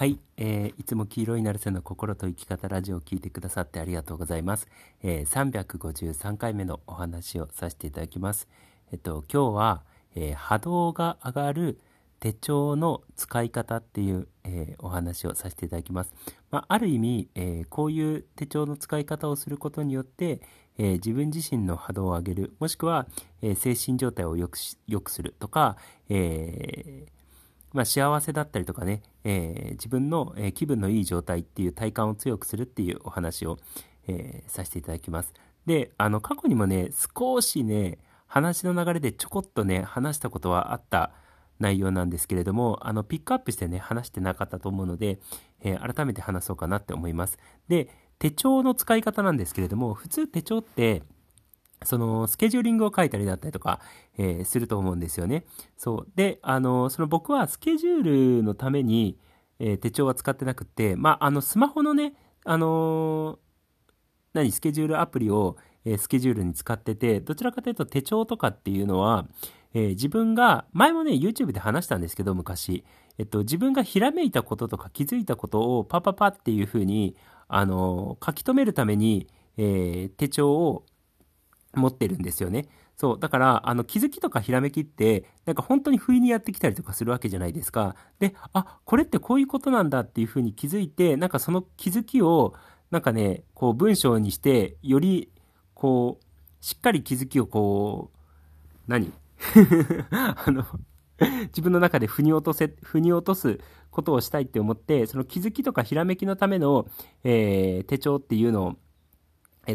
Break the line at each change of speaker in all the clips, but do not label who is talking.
はい、えーいつも黄色いなるせの心と生き方ラジオを聞いてくださってありがとうございます。えー353回目のお話をさせていただきます。えっと、今日は、えー波動が上がる手帳の使い方っていう、えーお話をさせていただきます。まあ、ある意味、えーこういう手帳の使い方をすることによって、えー自分自身の波動を上げる、もしくは、えー精神状態を良くし良くするとか、えーまあ、幸せだったりとかね、えー自分の、え気分のいい状態っていう体感を強くするっていうお話を、えーさせていただきます。で、あの、過去にもね、少しね、話の流れでちょこっとね、話したことはあった内容なんですけれども、あの、ピックアップしてね、話してなかったと思うので、えー改めて話そうかなって思います。で、手帳の使い方なんですけれども、普通手帳って、そのスケジューリングを書いたりだったりとか、えーすると思うんですよね。そう。で、あの、その僕はスケジュールのために、えー手帳は使ってなくて、まあ、あの、スマホのね、あのー何、スケジュールアプリを、えスケジュールに使ってて、どちらかというと手帳とかっていうのは、え自分が、前もね、YouTube で話したんですけど、昔。えっと、自分がひらめいたこととか気づいたことをパパパっていうふうに、あの書き留めるために、え手帳を持ってるんですよね。そう。だから、あの、気づきとかひらめきって、なんか本当に不意にやってきたりとかするわけじゃないですか。で、あ、これってこういうことなんだっていうふうに気づいて、なんかその気づきを、なんかね、こう文章にして、より、こう、しっかり気づきをこう、何？あの、自分の中で腑に落とせ、腑に落とすことをしたいって思って、その気づきとかひらめきのための、えー手帳っていうのを、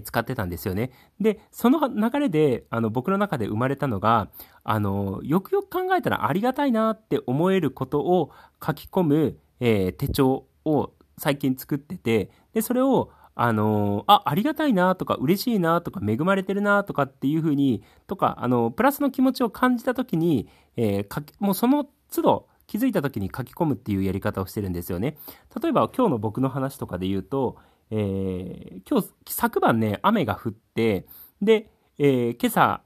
使ってたんですよね。で、その流れで、あの、僕の中で生まれたのが、あの、よくよく考えたらありがたいなって思えることを書き込む、えー手帳を最近作ってて、で、それを、あのあ、ありがたいなとか、嬉しいなとか、恵まれてるなとかっていうふうに、とか、あの、プラスの気持ちを感じたときに、えー書き、もうその都度、気づいたときに書き込むっていうやり方をしてるんですよね。例えば、今日の僕の話とかで言うと、えー今日、昨晩ね、雨が降って、で、えー今朝、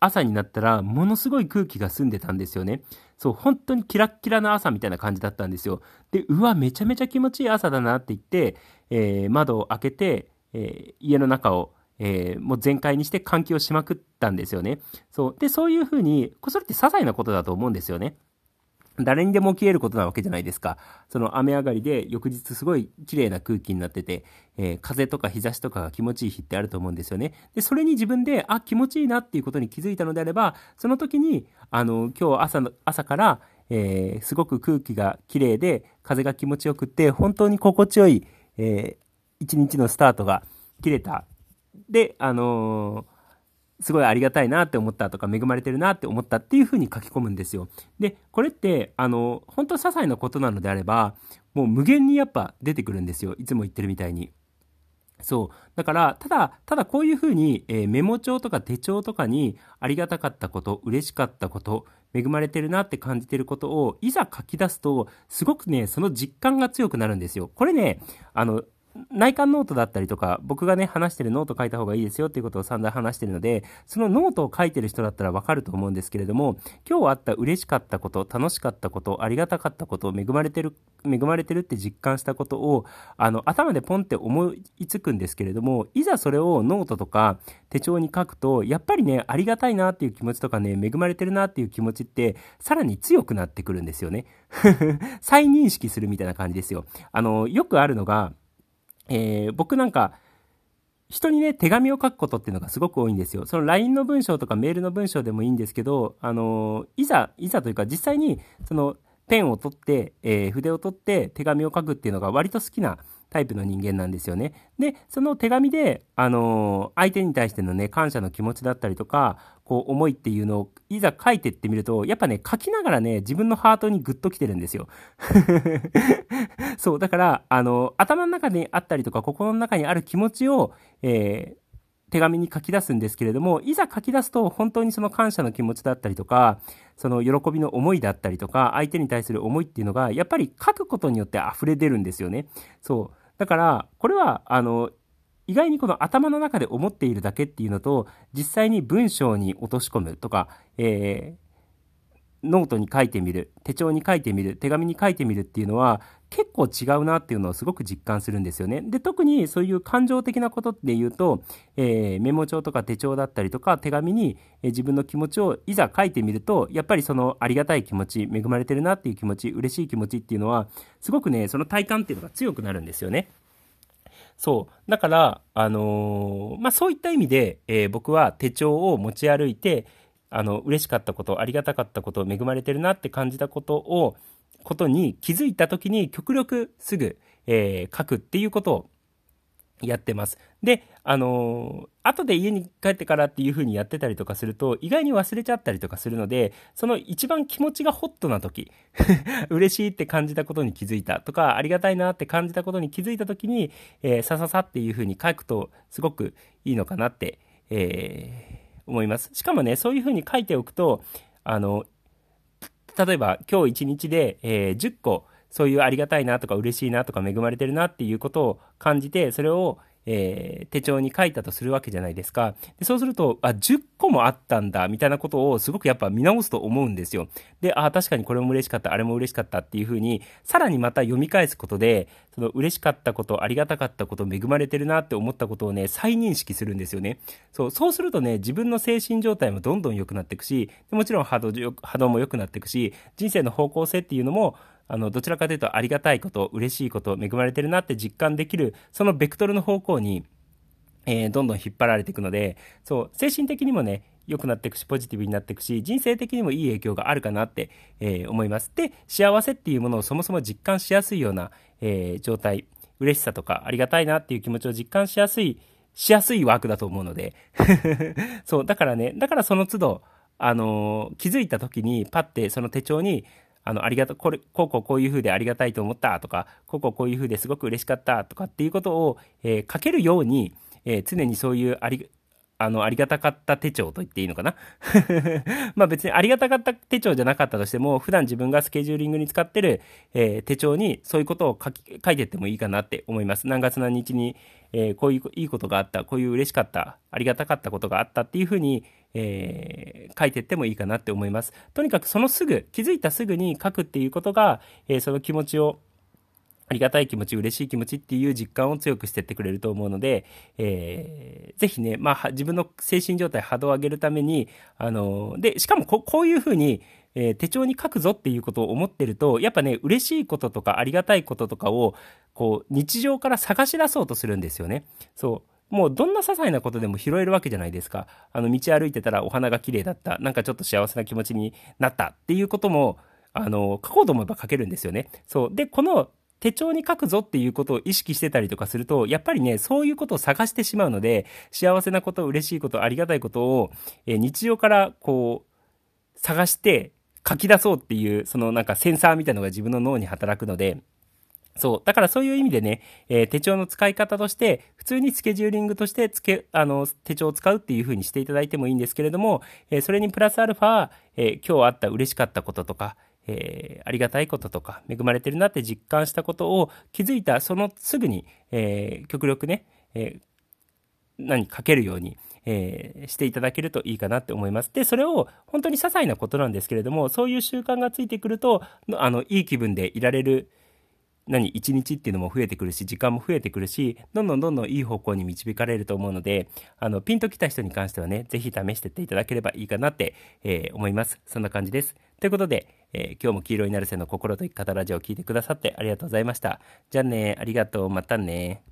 朝になったら、ものすごい空気が澄んでたんですよね。そう、本当にキラッキラな朝みたいな感じだったんですよ。で、うわ、めちゃめちゃ気持ちいい朝だなって言って、えー窓を開けて、えー家の中を、えーもう全開にして換気をしまくったんですよね。そう。で、そういうふうに、それって些細なことだと思うんですよね。誰にでも消えることなわけじゃないですか。その雨上がりで翌日すごい綺麗な空気になってて、えー風とか日差しとかが気持ちいい日ってあると思うんですよね。で、それに自分で、あ、気持ちいいなっていうことに気づいたのであれば、その時に、あの、今日朝の、朝から、えーすごく空気が綺麗で、風が気持ちよくって、本当に心地よい、えー一日のスタートが切れた。で、あのーすごいありがたいなって思ったとか、恵まれてるなって思ったっていうふうに書き込むんですよ。で、これって、あの、本当些細なことなのであれば、もう無限にやっぱ出てくるんですよ。いつも言ってるみたいに。そう。だから、ただ、ただこういうふうに、えーメモ帳とか手帳とかにありがたかったこと、嬉しかったこと、恵まれてるなって感じてることを、いざ書き出すと、すごくね、その実感が強くなるんですよ。これね、あの、内観ノートだったりとか、僕がね、話してるノート書いた方がいいですよっていうことを散々話してるので、そのノートを書いてる人だったらわかると思うんですけれども、今日あった嬉しかったこと、楽しかったこと、ありがたかったこと、恵まれてる、恵まれてるって実感したことを、あの、頭でポンって思いつくんですけれども、いざそれをノートとか手帳に書くと、やっぱりね、ありがたいなっていう気持ちとかね、恵まれてるなっていう気持ちって、さらに強くなってくるんですよね。再認識するみたいな感じですよ。あの、よくあるのが、えー僕なんか、人にね、手紙を書くことっていうのがすごく多いんですよ。その LINE の文章とかメールの文章でもいいんですけど、あの、いざ、いざというか実際に、その、ペンを取って、えー筆を取って手紙を書くっていうのが割と好きなタイプの人間なんですよね。で、その手紙で、あの相手に対してのね、感謝の気持ちだったりとか、こう、思いっていうのを、いざ書いてってみると、やっぱね、書きながらね、自分のハートにグッと来てるんですよ。そう、だから、あの、頭の中にあったりとか、心の中にある気持ちを、えー手紙に書き出すんですけれども、いざ書き出すと本当にその感謝の気持ちだったりとか、その喜びの思いだったりとか、相手に対する思いっていうのが、やっぱり書くことによって溢れ出るんですよね。そう。だから、これは、あの、意外にこの頭の中で思っているだけっていうのと、実際に文章に落とし込むとか、えーノートに書いてみる、手帳に書いてみる、手紙に書いてみるっていうのは、結構違うなっていうのをすごく実感するんですよね。で、特にそういう感情的なことっていうと、えー、メモ帳とか手帳だったりとか手紙に、えー、自分の気持ちをいざ書いてみると、やっぱりそのありがたい気持ち、恵まれてるなっていう気持ち、嬉しい気持ちっていうのは、すごくね、その体感っていうのが強くなるんですよね。そう。だから、あのー、まあ、そういった意味で、えー、僕は手帳を持ち歩いて、あの、嬉しかったこと、ありがたかったこと、恵まれてるなって感じたことを、ことに気づいた時に極力すぐ、えー、書くっていうことをやってます。で、あのー、後で家に帰ってからっていう風にやってたりとかすると、意外に忘れちゃったりとかするので、その一番気持ちがホットな時、嬉しいって感じたことに気づいたとか、ありがたいなって感じたことに気づいた時に、えー、さささっていう風に書くと、すごくいいのかなって、えー、思います。しかもね、そういうふうに書いておくと、あの、例えば今日1日で、えー、10個、そういうありがたいなとか嬉しいなとか恵まれてるなっていうことを感じて、それを、えー、手帳に書いたとするわけじゃないですか。でそうすると、あ、10個もあったんだ、みたいなことをすごくやっぱ見直すと思うんですよ。で、あ、確かにこれも嬉しかった、あれも嬉しかったっていうふうに、さらにまた読み返すことで、その嬉しかったこと、ありがたかったこと、恵まれてるなって思ったことをね、再認識するんですよね。そう、そうするとね、自分の精神状態もどんどん良くなっていくし、もちろん波動波動も良くなっていくし、人生の方向性っていうのも、あの、どちらかというとありがたいこと、嬉しいこと、恵まれてるなって実感できる、そのベクトルの方向に、えー、どんどん引っ張られていくので、そう、精神的にもね、良くなっていくし、ポジティブになっていくし、人生的にもいい影響があるかなって、えー、思います。で、幸せっていうものをそもそも実感しやすいような、えー、状態、嬉しさとかありがたいなっていう気持ちを実感しやすい、しやすいワークだと思うので。そう、だからね、だからその都度、あのー、気づいた時にパッてその手帳に、あの、ありがとう、これ、こうこうこういう風でありがたいと思ったとか、こうこうこういう風ですごく嬉しかったとかっていうことを、えー、書けるように、えー、常にそういうあり、あの、ありがたかった手帳と言っていいのかな？まあ別にありがたかった手帳じゃなかったとしても、普段自分がスケジューリングに使ってる、えー、手帳にそういうことを書き、書いてってもいいかなって思います。何月何日に、えー、こういういいことがあった、こういう嬉しかった、ありがたかったことがあったっていうふうに、えー、書いていってもいいかなって思います。とにかくそのすぐ、気づいたすぐに書くっていうことが、えその気持ちを、ありがたい気持ち、嬉しい気持ちっていう実感を強くしてってくれると思うので、えー、ぜひね、まあ、自分の精神状態、波動を上げるために、あの、で、しかもここういうふうに、えー、手帳に書くぞっていうことを思ってると、やっぱね、嬉しいこととかありがたいこととかを、こう、日常から探し出そうとするんですよね。そう。もうどんな些細なことでも拾えるわけじゃないですか。あの、道歩いてたらお花が綺麗だった。なんかちょっと幸せな気持ちになったっていうことも、あの、書こうと思えば書けるんですよね。そう。で、この手帳に書くぞっていうことを意識してたりとかすると、やっぱりね、そういうことを探してしまうので、幸せなこと、嬉しいこと、ありがたいことを、え日常からこう、探して書き出そうっていう、そのなんかセンサーみたいなのが自分の脳に働くので、そう。だからそういう意味でね、えー、手帳の使い方として、普通にスケジューリングとしてつけ、あの、手帳を使うっていう風にしていただいてもいいんですけれども、えー、それにプラスアルファ、えー、今日あった嬉しかったこととか、えー、ありがたいこととか、恵まれてるなって実感したことを気づいた、そのすぐに、えー、極力ね、えー、何書けるように、えー、していただけるといいかなって思います。で、それを本当に些細なことなんですけれども、そういう習慣がついてくると、あの、いい気分でいられる、何、一日っていうのも増えてくるし、時間も増えてくるし、どんどんどんどんいい方向に導かれると思うので、あの、ピンときた人に関してはね、是非試してっていただければいいかなって、えー、思います。そんな感じです。ということで、えー、今日も黄色いなるせの心と生き方ラジオを聴いてくださってありがとうございました。じゃあね、ありがとう、またね。